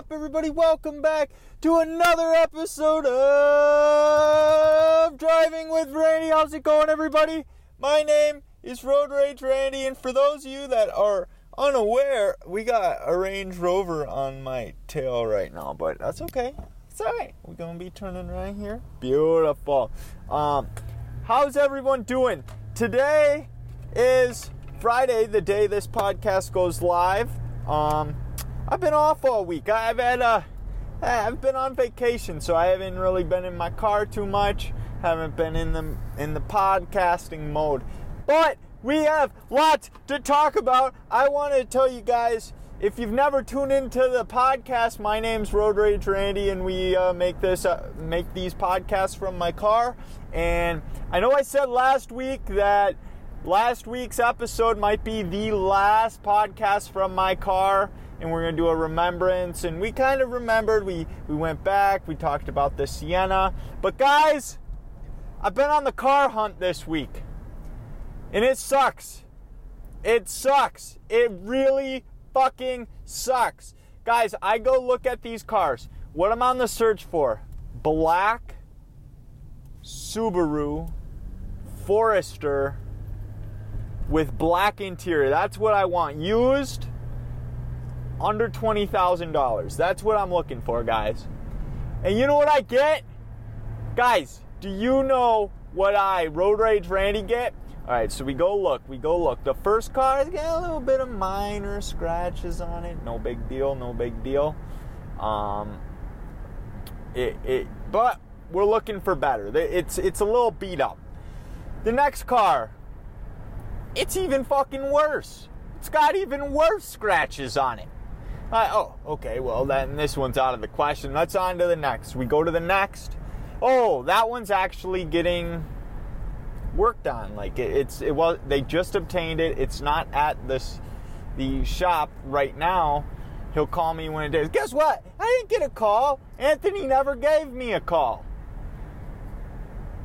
up, everybody? Welcome back to another episode of Driving with Randy. How's it going, everybody? My name is Road Rage Randy, and for those of you that are unaware, we got a Range Rover on my tail right now, but that's okay. It's alright. We're gonna be turning right here. Beautiful. Um, how's everyone doing? Today is Friday, the day this podcast goes live. Um, I've been off all week. I've had uh, I've been on vacation, so I haven't really been in my car too much. Haven't been in the in the podcasting mode, but we have lots to talk about. I want to tell you guys. If you've never tuned into the podcast, my name's Road Rage Randy, and we uh, make this uh, make these podcasts from my car. And I know I said last week that last week's episode might be the last podcast from my car and we're going to do a remembrance. And we kind of remembered we we went back we talked about the sienna. But guys i've been on the car hunt this week and it sucks. It sucks. It really fucking sucks. Guys i go look at these cars. What i'm on the search for? Black subaru forester with black interior. That's what I want. Used under $20,000. That's what I'm looking for, guys. And you know what I get? Guys, do you know what I, Road Rage Randy, get? All right, so we go look. We go look. The first car has got a little bit of minor scratches on it. No big deal. No big deal. Um, it, it, but we're looking for better. It's it's a little beat up. The next car, it's even fucking worse. It's got even worse scratches on it. Oh, okay, well, then this one's out of the question. Let's on to the next. We go to the next. Oh, that one's actually getting worked on. Like it, it's it was they just obtained it. It's not at this the shop right now. He'll call me when it is. Guess what? I didn't get a call. Anthony never gave me a call.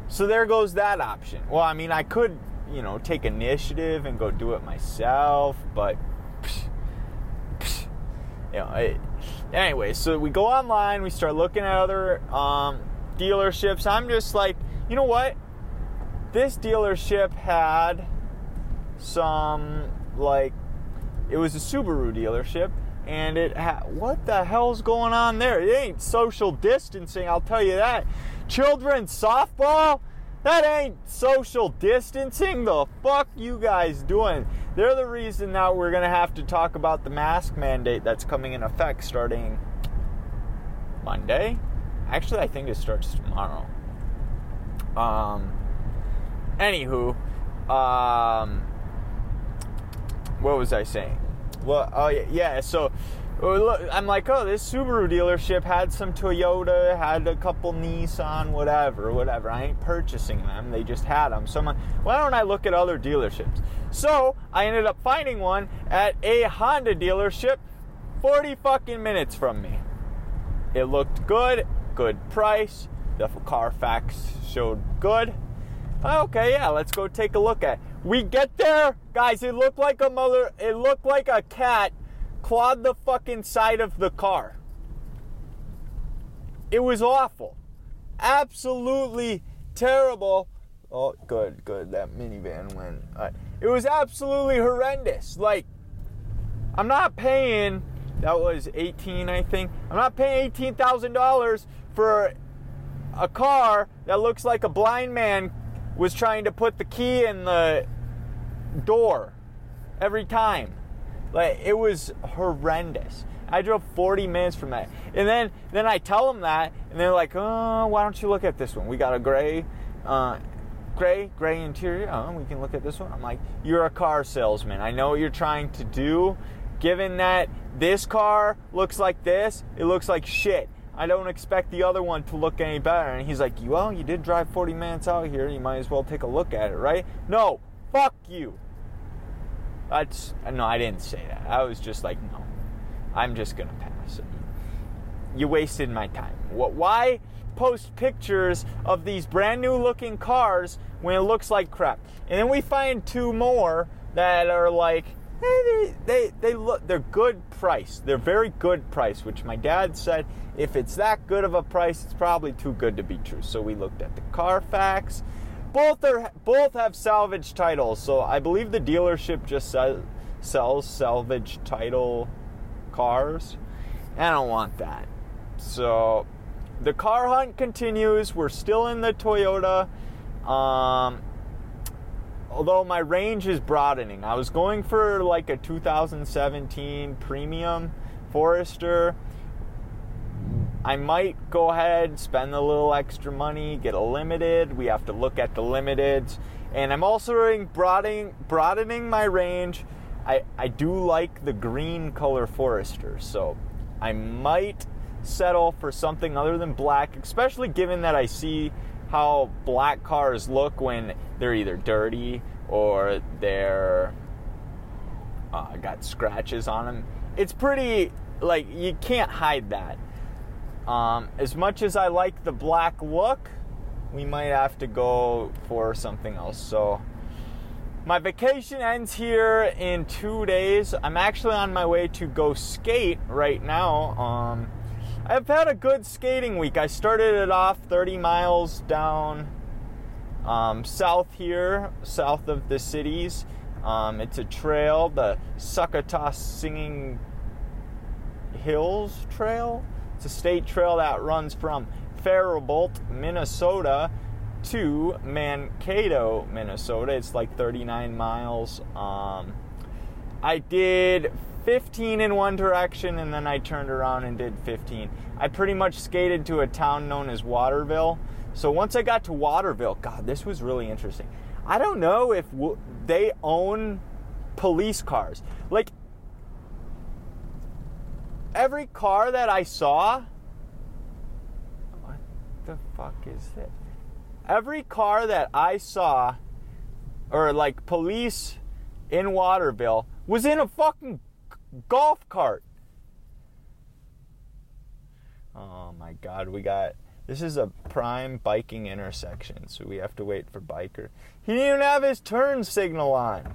So there goes that option. Well, I mean, I could you know, take initiative and go do it myself. But, you know, it, anyway, so we go online, we start looking at other um, dealerships. I'm just like, you know what? This dealership had some, like, it was a Subaru dealership. And it, ha- what the hell's going on there? It ain't social distancing, I'll tell you that. Children's softball? That ain't social distancing. The fuck you guys doing? They're the reason now we're gonna have to talk about the mask mandate that's coming in effect starting Monday. Actually, I think it starts tomorrow. Um. Anywho, um, what was I saying? Well, oh yeah, yeah. So Oh, I'm like, oh, this Subaru dealership had some Toyota, had a couple Nissan, whatever, whatever. I ain't purchasing them. They just had them. So I'm like, why don't I look at other dealerships? So I ended up finding one at a Honda dealership 40 fucking minutes from me. It looked good, good price. The Carfax showed good. Okay, yeah, let's go take a look at. It. We get there, guys. It looked like a mother. It looked like a cat clawed the fucking side of the car. It was awful. Absolutely terrible. Oh, good, good. That minivan went. Uh, it was absolutely horrendous. Like, I'm not paying, that was 18, I think. I'm not paying $18,000 for a car that looks like a blind man was trying to put the key in the door every time. Like it was horrendous. I drove 40 minutes from that. And then then I tell them that and they're like, "Oh, why don't you look at this one? We got a gray uh, gray gray interior. Oh, we can look at this one." I'm like, "You're a car salesman. I know what you're trying to do. Given that this car looks like this, it looks like shit. I don't expect the other one to look any better." And he's like, "Well, you did drive 40 minutes out here. You might as well take a look at it, right?" No, fuck you. That's no, I didn't say that. I was just like, no, I'm just gonna pass. You wasted my time. What? Why post pictures of these brand new looking cars when it looks like crap? And then we find two more that are like eh, they, they, they look they're good price. They're very good price, which my dad said if it's that good of a price, it's probably too good to be true. So we looked at the Carfax. Both are both have salvage titles. So I believe the dealership just sells salvage title cars. I don't want that. So the car hunt continues. We're still in the Toyota. Um, although my range is broadening. I was going for like a 2017 premium Forester. I might go ahead, spend a little extra money, get a limited. We have to look at the limiteds. And I'm also broadening, broadening my range. I, I do like the green color Forester, so I might settle for something other than black, especially given that I see how black cars look when they're either dirty or they're uh, got scratches on them. It's pretty like you can't hide that. Um, as much as I like the black look, we might have to go for something else. So my vacation ends here in two days. I'm actually on my way to go skate right now. Um, I've had a good skating week. I started it off 30 miles down um, south here, south of the cities. Um, it's a trail, the Sakatah Singing Hills Trail. It's a state trail that runs from Faribault, Minnesota to Mankato, Minnesota. It's like 39 miles. Um, I did 15 in one direction and then I turned around and did 15. I pretty much skated to a town known as Waterville. So once I got to Waterville, God, this was really interesting. I don't know if w- they own police cars. Like, every car that I saw. What the fuck is this? Every car that I saw, or like police in Waterville, was in a fucking golf cart. Oh my god, we got this is a prime biking intersection, so we have to wait for biker. He didn't even have his turn signal on.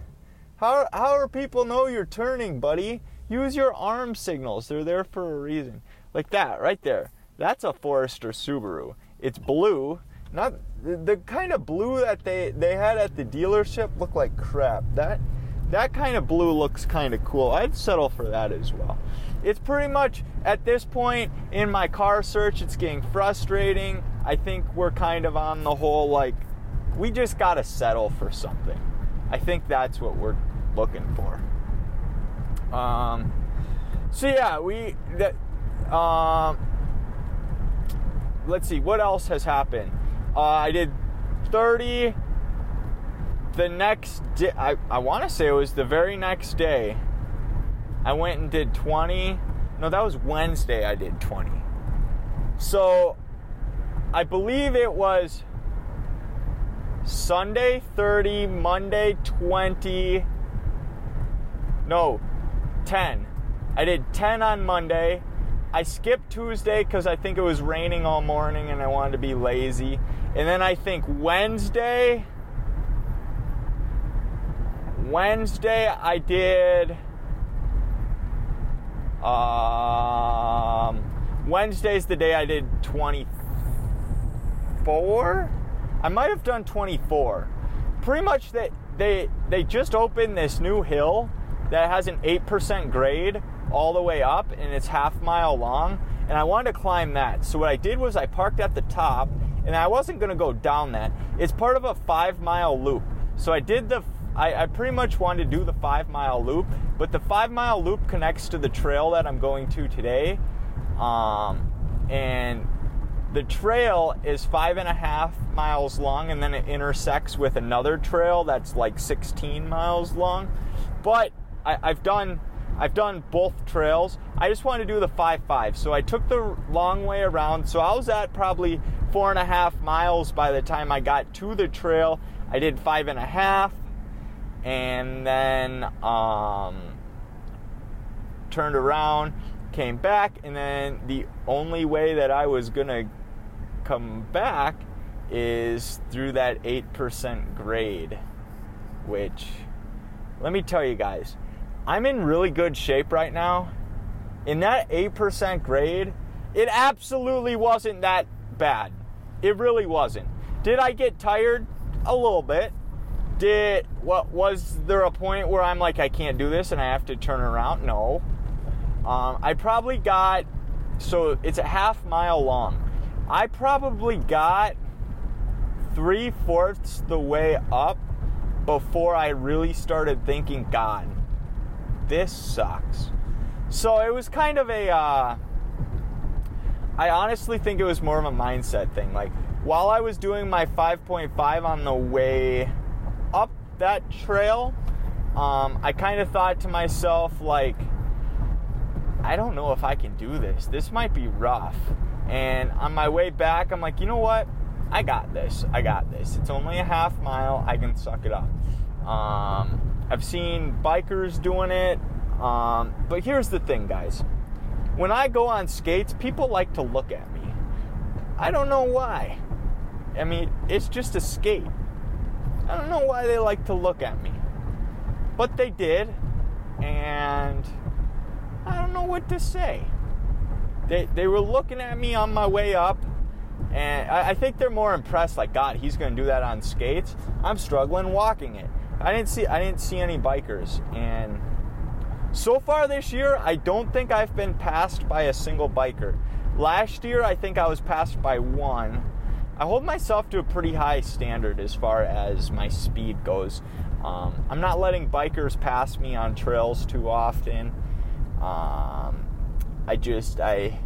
How how are people know you're turning, buddy? Use your arm signals. They're there for a reason. Like that, right there. That's a Forester Subaru. It's blue. Not the, the kind of blue that they, they had at the dealership looked like crap. That that kind of blue looks kind of cool. I'd settle for that as well. It's pretty much at this point in my car search, it's getting frustrating. I think we're kind of on the whole like we just got to settle for something. I think that's what we're looking for. Um, so yeah, we that. Um, let's see what else has happened. Uh, I did 30 the next day, I, I want to say it was the very next day, I went and did 20. No, that was Wednesday I did 20. So I believe it was Sunday 30, Monday 20. No, 10. I did 10 on Monday. I skipped Tuesday because I think it was raining all morning and I wanted to be lazy. And then I think Wednesday Wednesday I did um Wednesday's the day I did 24. I might have done 24. Pretty much that they they just opened this new hill that has an 8% grade all the way up and it's half mile long and I wanted to climb that. So what I did was I parked at the top and I wasn't to go down that. It's part of a 5 mile loop. So I did the I, I pretty much wanted to do the five mile loop, but the five mile loop connects to the trail that I'm going to today. Um, and the trail is five and a half miles long, and then it intersects with another trail that's like 16 miles long. But I, I've done I've done both trails. I just wanted to do the 5 5. So I took the long way around. So I was at probably four and a half miles by the time I got to the trail. I did five and a half and then um, turned around, came back, and then the only way that I was gonna come back is through that 8% grade, which let me tell you guys, I'm in really good shape right now. In that 8% grade, it absolutely wasn't that bad. It really wasn't. Did I get tired? A little bit. Did what was there a point where I'm like I can't do this and I have to turn around? No. Um, I probably got so it's a half mile long. I probably got three fourths the way up before I really started thinking, God, this sucks. So it was kind of a. Uh, I honestly think it was more of a mindset thing. Like while I was doing my 5.5 on the way up that trail, um, I kind of thought to myself, like, I don't know if I can do this. This might be rough. And on my way back, I'm like, you know what? I got this. I got this. It's only a half mile. I can suck it up. Um, I've seen bikers doing it. Um, but here's the thing, guys. When I go on skates, people like to look at me. I don't know why. I mean, it's just a skate. I don't know why they like to look at me. But they did. And I don't know what to say. They, they were looking at me on my way up. And I, I think they're more impressed, like, God, he's going to do that on skates. I'm struggling walking it. I didn't see I didn't see any bikers, and so far this year, I don't think I've been passed by a single biker. Last year, I think I was passed by one. I hold myself to a pretty high standard as far as my speed goes. Um, I'm not letting bikers pass me on trails too often. Um, I just I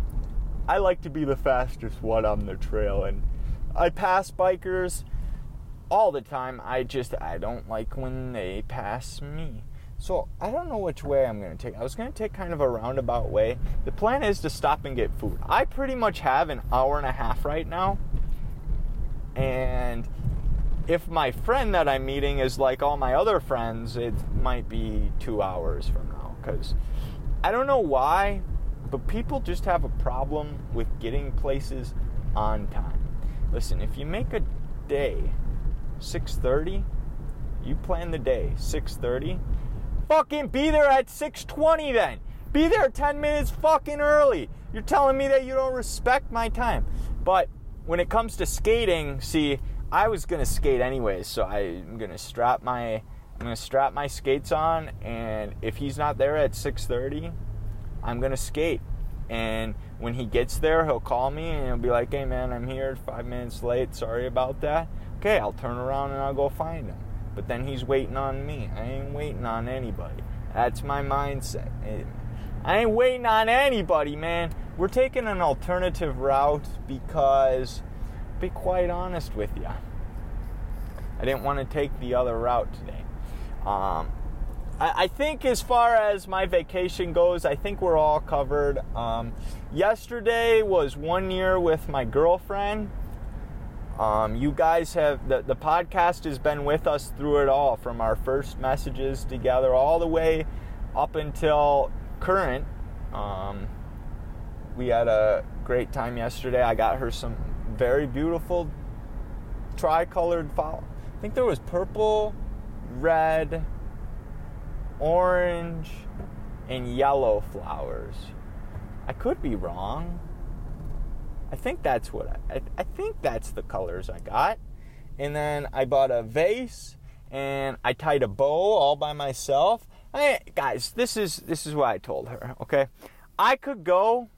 I like to be the fastest one on the trail, and I pass bikers all the time. I just I don't like when they pass me. So I don't know which way I'm to take. I was to take kind of a roundabout way. The plan is to stop and get food. I pretty much have an hour and a half right now. And if my friend that I'm meeting is like all my other friends, it might be two hours from now. Because I don't know why, but people just have a problem with getting places on time. Listen, if you make a day 6:30, you plan the day 6:30. Fucking be there at 6:20 then. Be there 10 minutes fucking early. You're telling me that you don't respect my time. But when it comes to skating, see, I was gonna skate anyways, so I'm gonna strap my I'm gonna strap my skates on, and if he's not there at 6:30, I'm gonna skate. And when he gets there, he'll call me and he'll be like, "Hey man, I'm here, five minutes late. Sorry about that." Okay, I'll turn around and I'll go find him. But then he's waiting on me. I ain't waiting on anybody. That's my mindset. I ain't waiting on anybody, man. We're taking an alternative route because, be quite honest with you, I didn't want to take the other route today. Um, I, I, think as far as my vacation goes, I think we're all covered. Um, yesterday was one year with my girlfriend. Um, you guys have the, the podcast has been with us through it all from our first messages together all the way up until current. Um, we had a great time yesterday. I got her some very beautiful tricolored fall. I think there was purple, red, orange, and yellow flowers. I could be wrong. I think that's what I, I, think that's the colors I got. And then I bought a vase and I tied a bow all by myself. I, guys, this is this is what I told her. Okay, I could go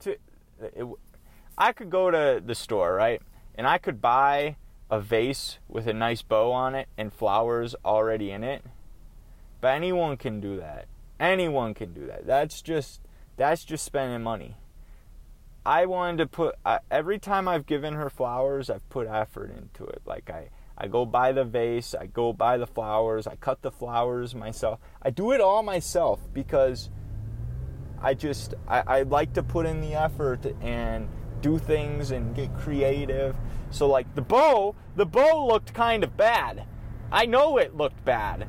to, it, I could go to the store, right, and I could buy a vase with a nice bow on it and flowers already in it. But anyone can do that. Anyone can do that. That's just that's just spending money. I wanted to put uh, every time I've given her flowers, I've put effort into it. Like I, I go buy the vase, I go buy the flowers, I cut the flowers myself. I do it all myself because I just I, I like to put in the effort and do things and get creative. So like the bow, the bow looked kind of bad. I know it looked bad,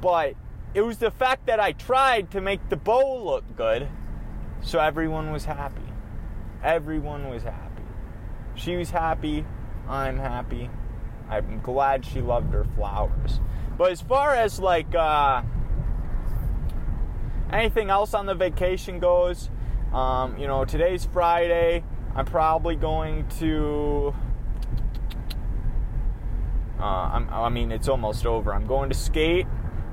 but it was the fact that I tried to make the bow look good, so everyone was happy. Everyone was happy. She was happy. I'm happy. I'm glad she loved her flowers. But as far as like uh, anything else on the vacation goes. Um, you know, today's Friday. I'm probably going to. Uh, i mean, it's almost over. I'm going to skate,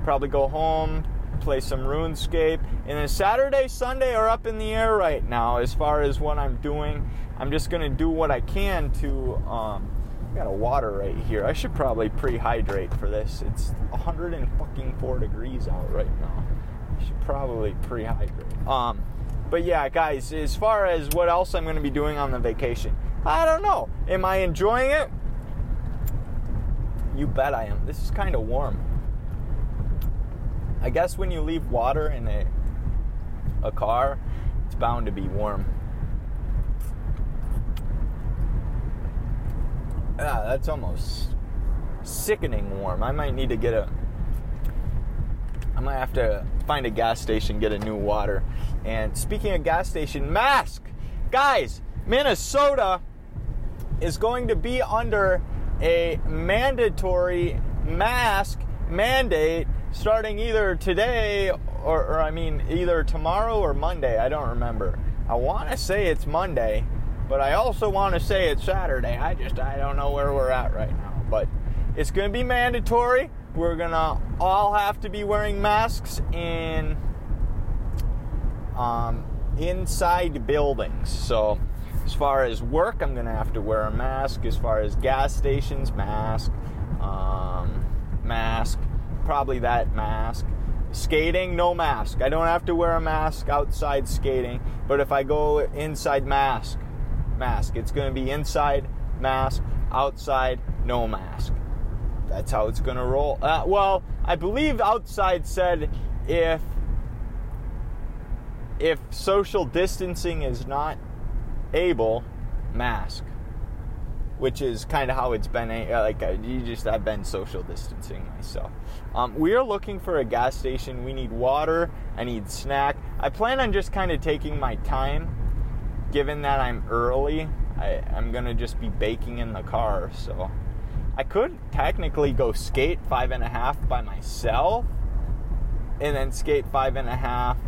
probably go home, play some RuneScape, and then Saturday, Sunday are up in the air right now as far as what I'm doing. I'm just gonna do what I can to. Um, I got a water right here. I should probably pre-hydrate for this. It's 104 degrees out right now. I should probably pre-hydrate. Um, but yeah, guys, as far as what else I'm going to be doing on the vacation, I don't know. Am I enjoying it? You bet I am. This is kind of warm. I guess when you leave water in a a car, it's bound to be warm. Yeah, that's almost sickening warm. I might need to get a. I might have to find a gas station, get a new water. And speaking of gas station, mask! Guys, Minnesota is going to be under a mandatory mask mandate starting either today or, or I mean, either tomorrow or Monday. I don't remember. I want to say it's Monday, but I also want to say it's Saturday. I just I don't know where we're at right now. But it's going to be mandatory. We're going to all have to be wearing masks in um, inside buildings. So as far as work, I'm going to have to wear a mask. As far as gas stations, mask, um, mask, probably that mask. Skating, no mask. I don't have to wear a mask outside skating, but if I go inside, mask, mask. It's going to be inside, mask, outside, no mask. That's how it's going to roll. Uh, well, I believe outside said if if social distancing is not able, mask. Which is kind of how it's been. Eh, like uh, you just, I've been social distancing myself. Um, we are looking for a gas station. We need water. I need snack. I plan on just kind of taking my time, given that I'm early. I, I'm gonna just be baking in the car, so I could technically go skate five and a half by myself, and then skate five and a half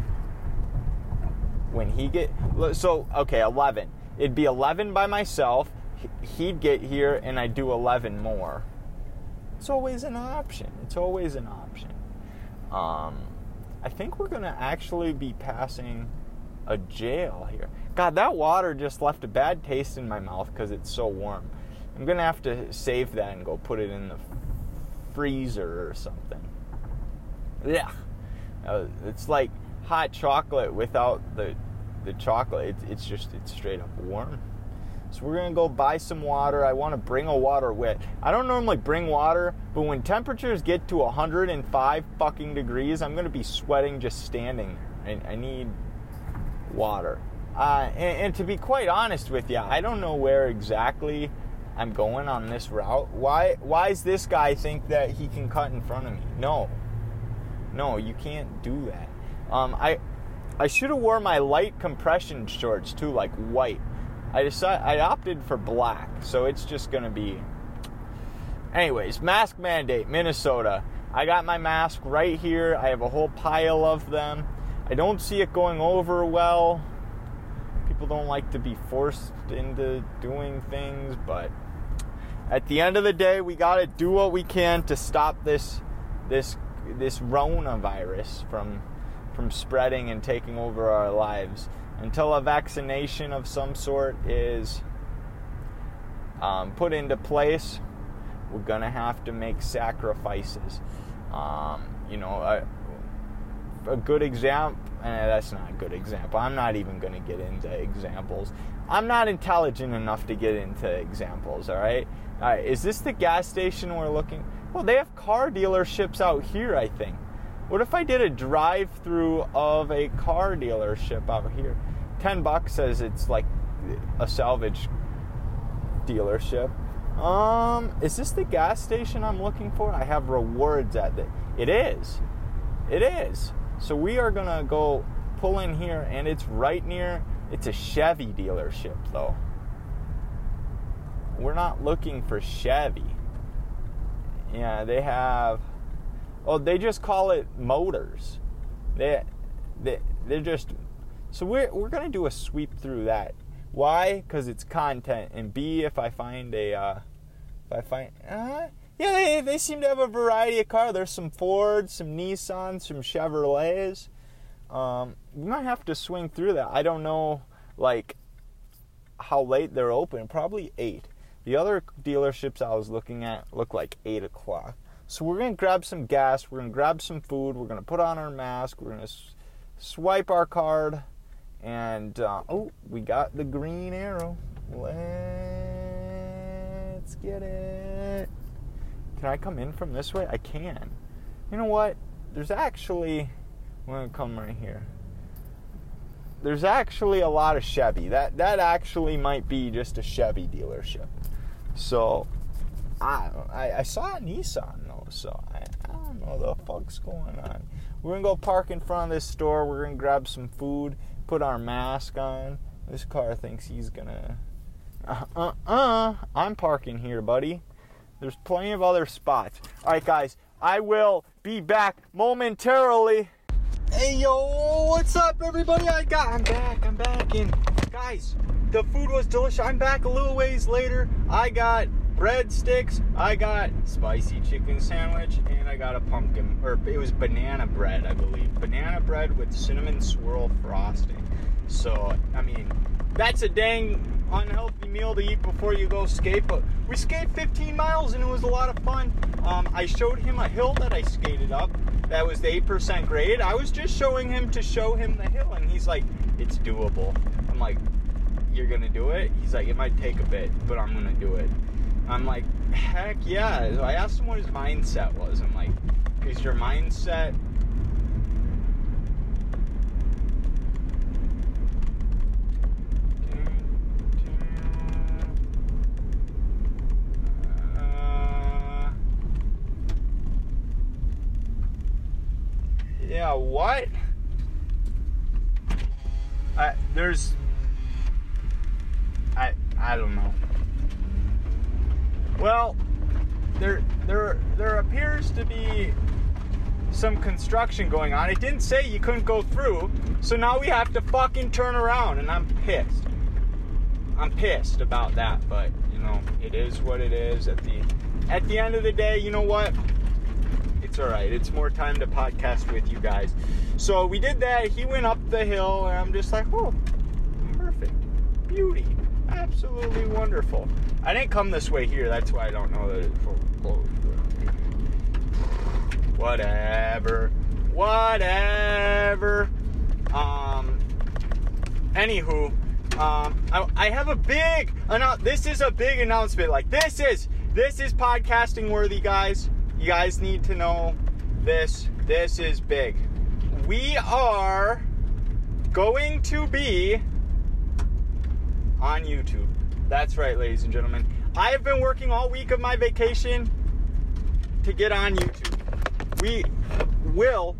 when he get so okay 11 it'd be 11 by myself he'd get here and I'd do 11 more. It's always an option. It's always an option. Um, i think we're gonna actually be passing a jail here. God that water just left a bad taste in my mouth because it's so warm. I'm gonna have to save that and go put it in the freezer or something. Yeah. Uh, it's like hot chocolate without the the chocolate. It's, it's just it's straight up warm. So we're gonna go buy some water. I want to bring a water with. I don't normally bring water, but when temperatures get to 105 fucking degrees, I'm gonna be sweating just standing. I, I need water. Uh, and, and to be quite honest with you, I don't know where exactly I'm going on this route. Why why does this guy think that he can cut in front of me? No. No, you can't do that. Um, I I should have wore my light compression shorts too, like white. I decided I opted for black, so it's just gonna be. Anyways, mask mandate, Minnesota. I got my mask right here. I have a whole pile of them. I don't see it going over well. People don't like to be forced into doing things, but at the end of the day, we got to do what we can to stop this this this Rona virus from from spreading and taking over our lives. Until a vaccination of some sort is um, put into place, we're going to have to make sacrifices. Um, you know, a, a good example, eh, that's not a good example. I'm not even going to get into examples. I'm not intelligent enough to get into examples, all right? All right, is this the gas station we're looking? Well, they have car dealerships out here, I think. What if I did a drive through of a car dealership out here? 10 bucks says it's like a salvage dealership. Um, is this the gas station I'm looking for? I have rewards at it. It is. It is. So we are going to go pull in here and it's right near it's a Chevy dealership though. We're not looking for Chevy. Yeah, they have Oh, they just call it motors. They they they're just so we're we're gonna do a sweep through that. Why? Because it's content, and B, if I find a, uh, if I find, uh, yeah, they they seem to have a variety of car. There's some Fords, some Nissans, some Chevrolets. Um, we might have to swing through that. I don't know, like, how late they're open. Probably eight. The other dealerships I was looking at look like eight o'clock. So we're gonna grab some gas. We're gonna grab some food. We're gonna put on our mask. We're gonna s- swipe our card and uh, oh, we got the green arrow. Let's get it. Can I come in from this way? I can. You know what? There's actually, I'm gonna come right here. There's actually a lot of Chevy. That that actually might be just a Chevy dealership. So, I I, I saw a Nissan so I, I don't know what the fuck's going on. We're gonna go park in front of this store. We're gonna grab some food put our mask on. This car thinks he's gonna. Uh uh uh. I'm parking here, buddy. There's plenty of other spots. Alright, guys, I will be back momentarily. Hey, yo, what's up, everybody? I got. I'm back. I'm back. And, guys, the food was delicious. I'm back a little ways later. I got breadsticks, I got spicy chicken sandwich, and I got a pumpkin, or it was banana bread, I believe. Banana bread with cinnamon swirl frosting. So, I mean, that's a dang unhealthy meal to eat before you go skate. But we skated 15 miles and it was a lot of fun. Um, I showed him a hill that I skated up. That was the 8% grade. I was just showing him to show him the hill, and he's like, it's doable. I'm like, you're gonna do it? He's like, it might take a bit, but I'm gonna do it. I'm like, heck yeah. So I asked him what his mindset was. I'm like, is your mindset yeah, what? I, there's I I don't know. Well, there there there appears to be some construction going on. It didn't say you couldn't go through, so now we have to fucking turn around and I'm pissed. I'm pissed about that, but you know, it is what it is at the at the end of the day, you know what? It's all right. It's more time to podcast with you guys. So we did that. He went up the hill, and I'm just like, oh, perfect, beauty, absolutely wonderful. I didn't come this way here. That's why I don't know that it's closed. Whatever, whatever. Um. Anywho, um, I, I have a big. Annou- this is a big announcement. Like this is this is podcasting worthy, guys. You guys need to know this. This is big. We are going to be on YouTube. That's right, ladies and gentlemen. I have been working all week of my vacation to get on YouTube. We will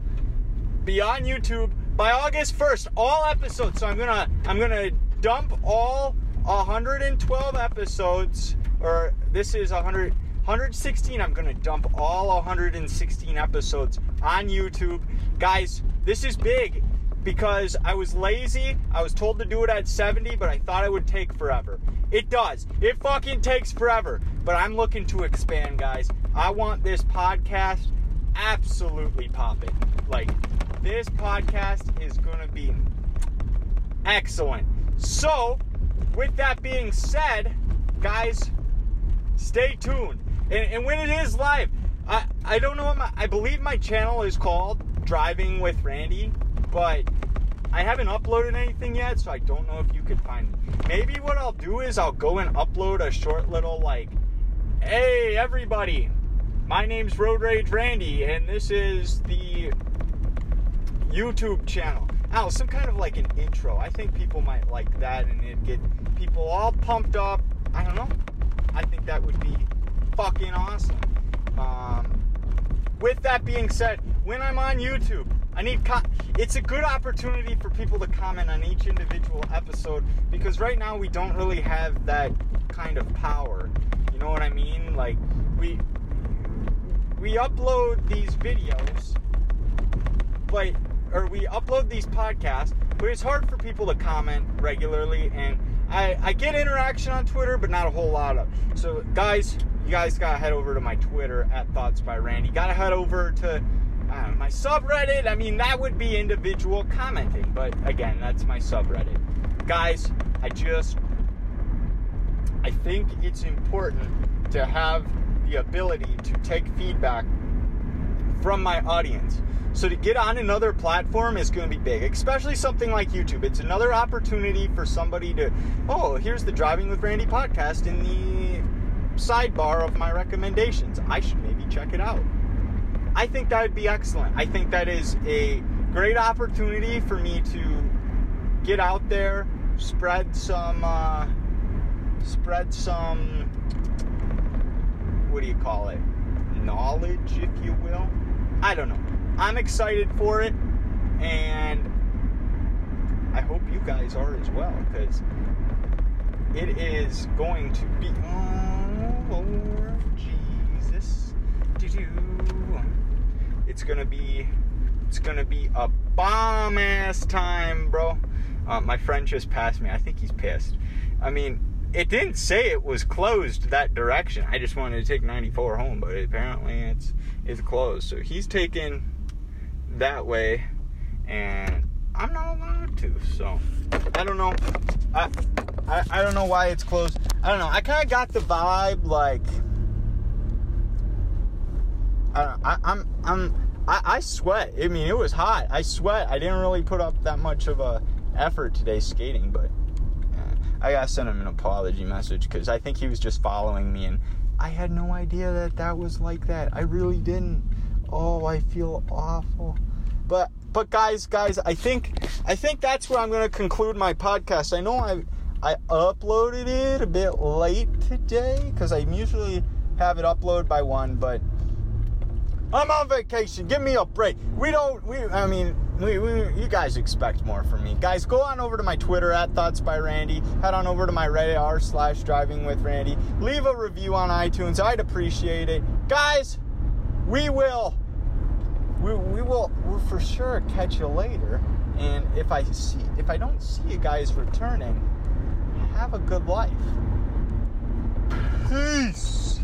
be on YouTube by August 1st. All episodes. So I'm gonna I'm gonna dump all 112 episodes, or this is 100 116. I'm gonna dump all 116 episodes on YouTube, guys. This is big because I was lazy. I was told to do it at 70, but I thought it would take forever. It does. It fucking takes forever. But I'm looking to expand, guys. I want this podcast absolutely popping. Like, this podcast is gonna be excellent. So, with that being said, guys, stay tuned. And, and when it is live, I, I don't know what my, I believe my channel is called Driving with Randy, but I haven't uploaded anything yet, so I don't know if you could find me. Maybe what I'll do is I'll go and upload a short little like, hey everybody, my name's Road Rage Randy, and this is the YouTube channel. Oh, some kind of like an intro. I think people might like that, and it'd get people all pumped up. I don't know. I think that would be fucking awesome. Um, with that being said, when I'm on YouTube, I need co- it's a good opportunity for people to comment on each individual episode because right now we don't really have that kind of power. You know what I mean? Like we we upload these videos, but or we upload these podcasts, but it's hard for people to comment regularly. And I, I get interaction on Twitter, but not a whole lot of. So, guys, you guys gotta head over to my Twitter at Thoughts by Randy. Gotta head over to uh, my subreddit. I mean, that would be individual commenting, but again, that's my subreddit. Guys, I just I think it's important to have the ability to take feedback from my audience. So to get on another platform is going to be big, especially something like YouTube. It's another opportunity for somebody to, oh, here's the Driving with Randy podcast in the sidebar of my recommendations. I should maybe check it out. I think that would be excellent. I think that is a great opportunity for me to get out there, spread some, uh, spread some, what do you call it? Knowledge, if you will. I don't know. I'm excited for it, and I hope you guys are as well, because it is going to be. Oh, Lord Jesus. Doo-doo it's gonna be it's gonna be a bomb ass time, bro. Uh, my friend just passed me. I think he's pissed. I mean, it didn't say it was closed that direction. I just wanted to take 94 home, but apparently it's it's closed. So he's taking that way, and I'm not allowed to. So I don't know. I I, I don't know why it's closed. I don't know. I kind of got the vibe like I, I'm I'm I, I sweat. I mean, it was hot. I sweat. I didn't really put up that much of a effort today skating, but yeah, I gotta send him an apology message because I think he was just following me, and I had no idea that that was like that. I really didn't. Oh, I feel awful. But but guys, guys, I think I think that's where I'm gonna conclude my podcast. I know I I uploaded it a bit late today because I usually have it uploaded by one, but I'm on vacation. Give me a break. We don't. We. I mean, we, we, you guys expect more from me, guys. Go on over to my Twitter at Thoughts by Randy. Head on over to my Reddit r slash Driving with Randy. Leave a review on iTunes. I'd appreciate it, guys. We will. We, we will. We'll for sure catch you later. And if I see, if I don't see you guys returning, have a good life. Peace.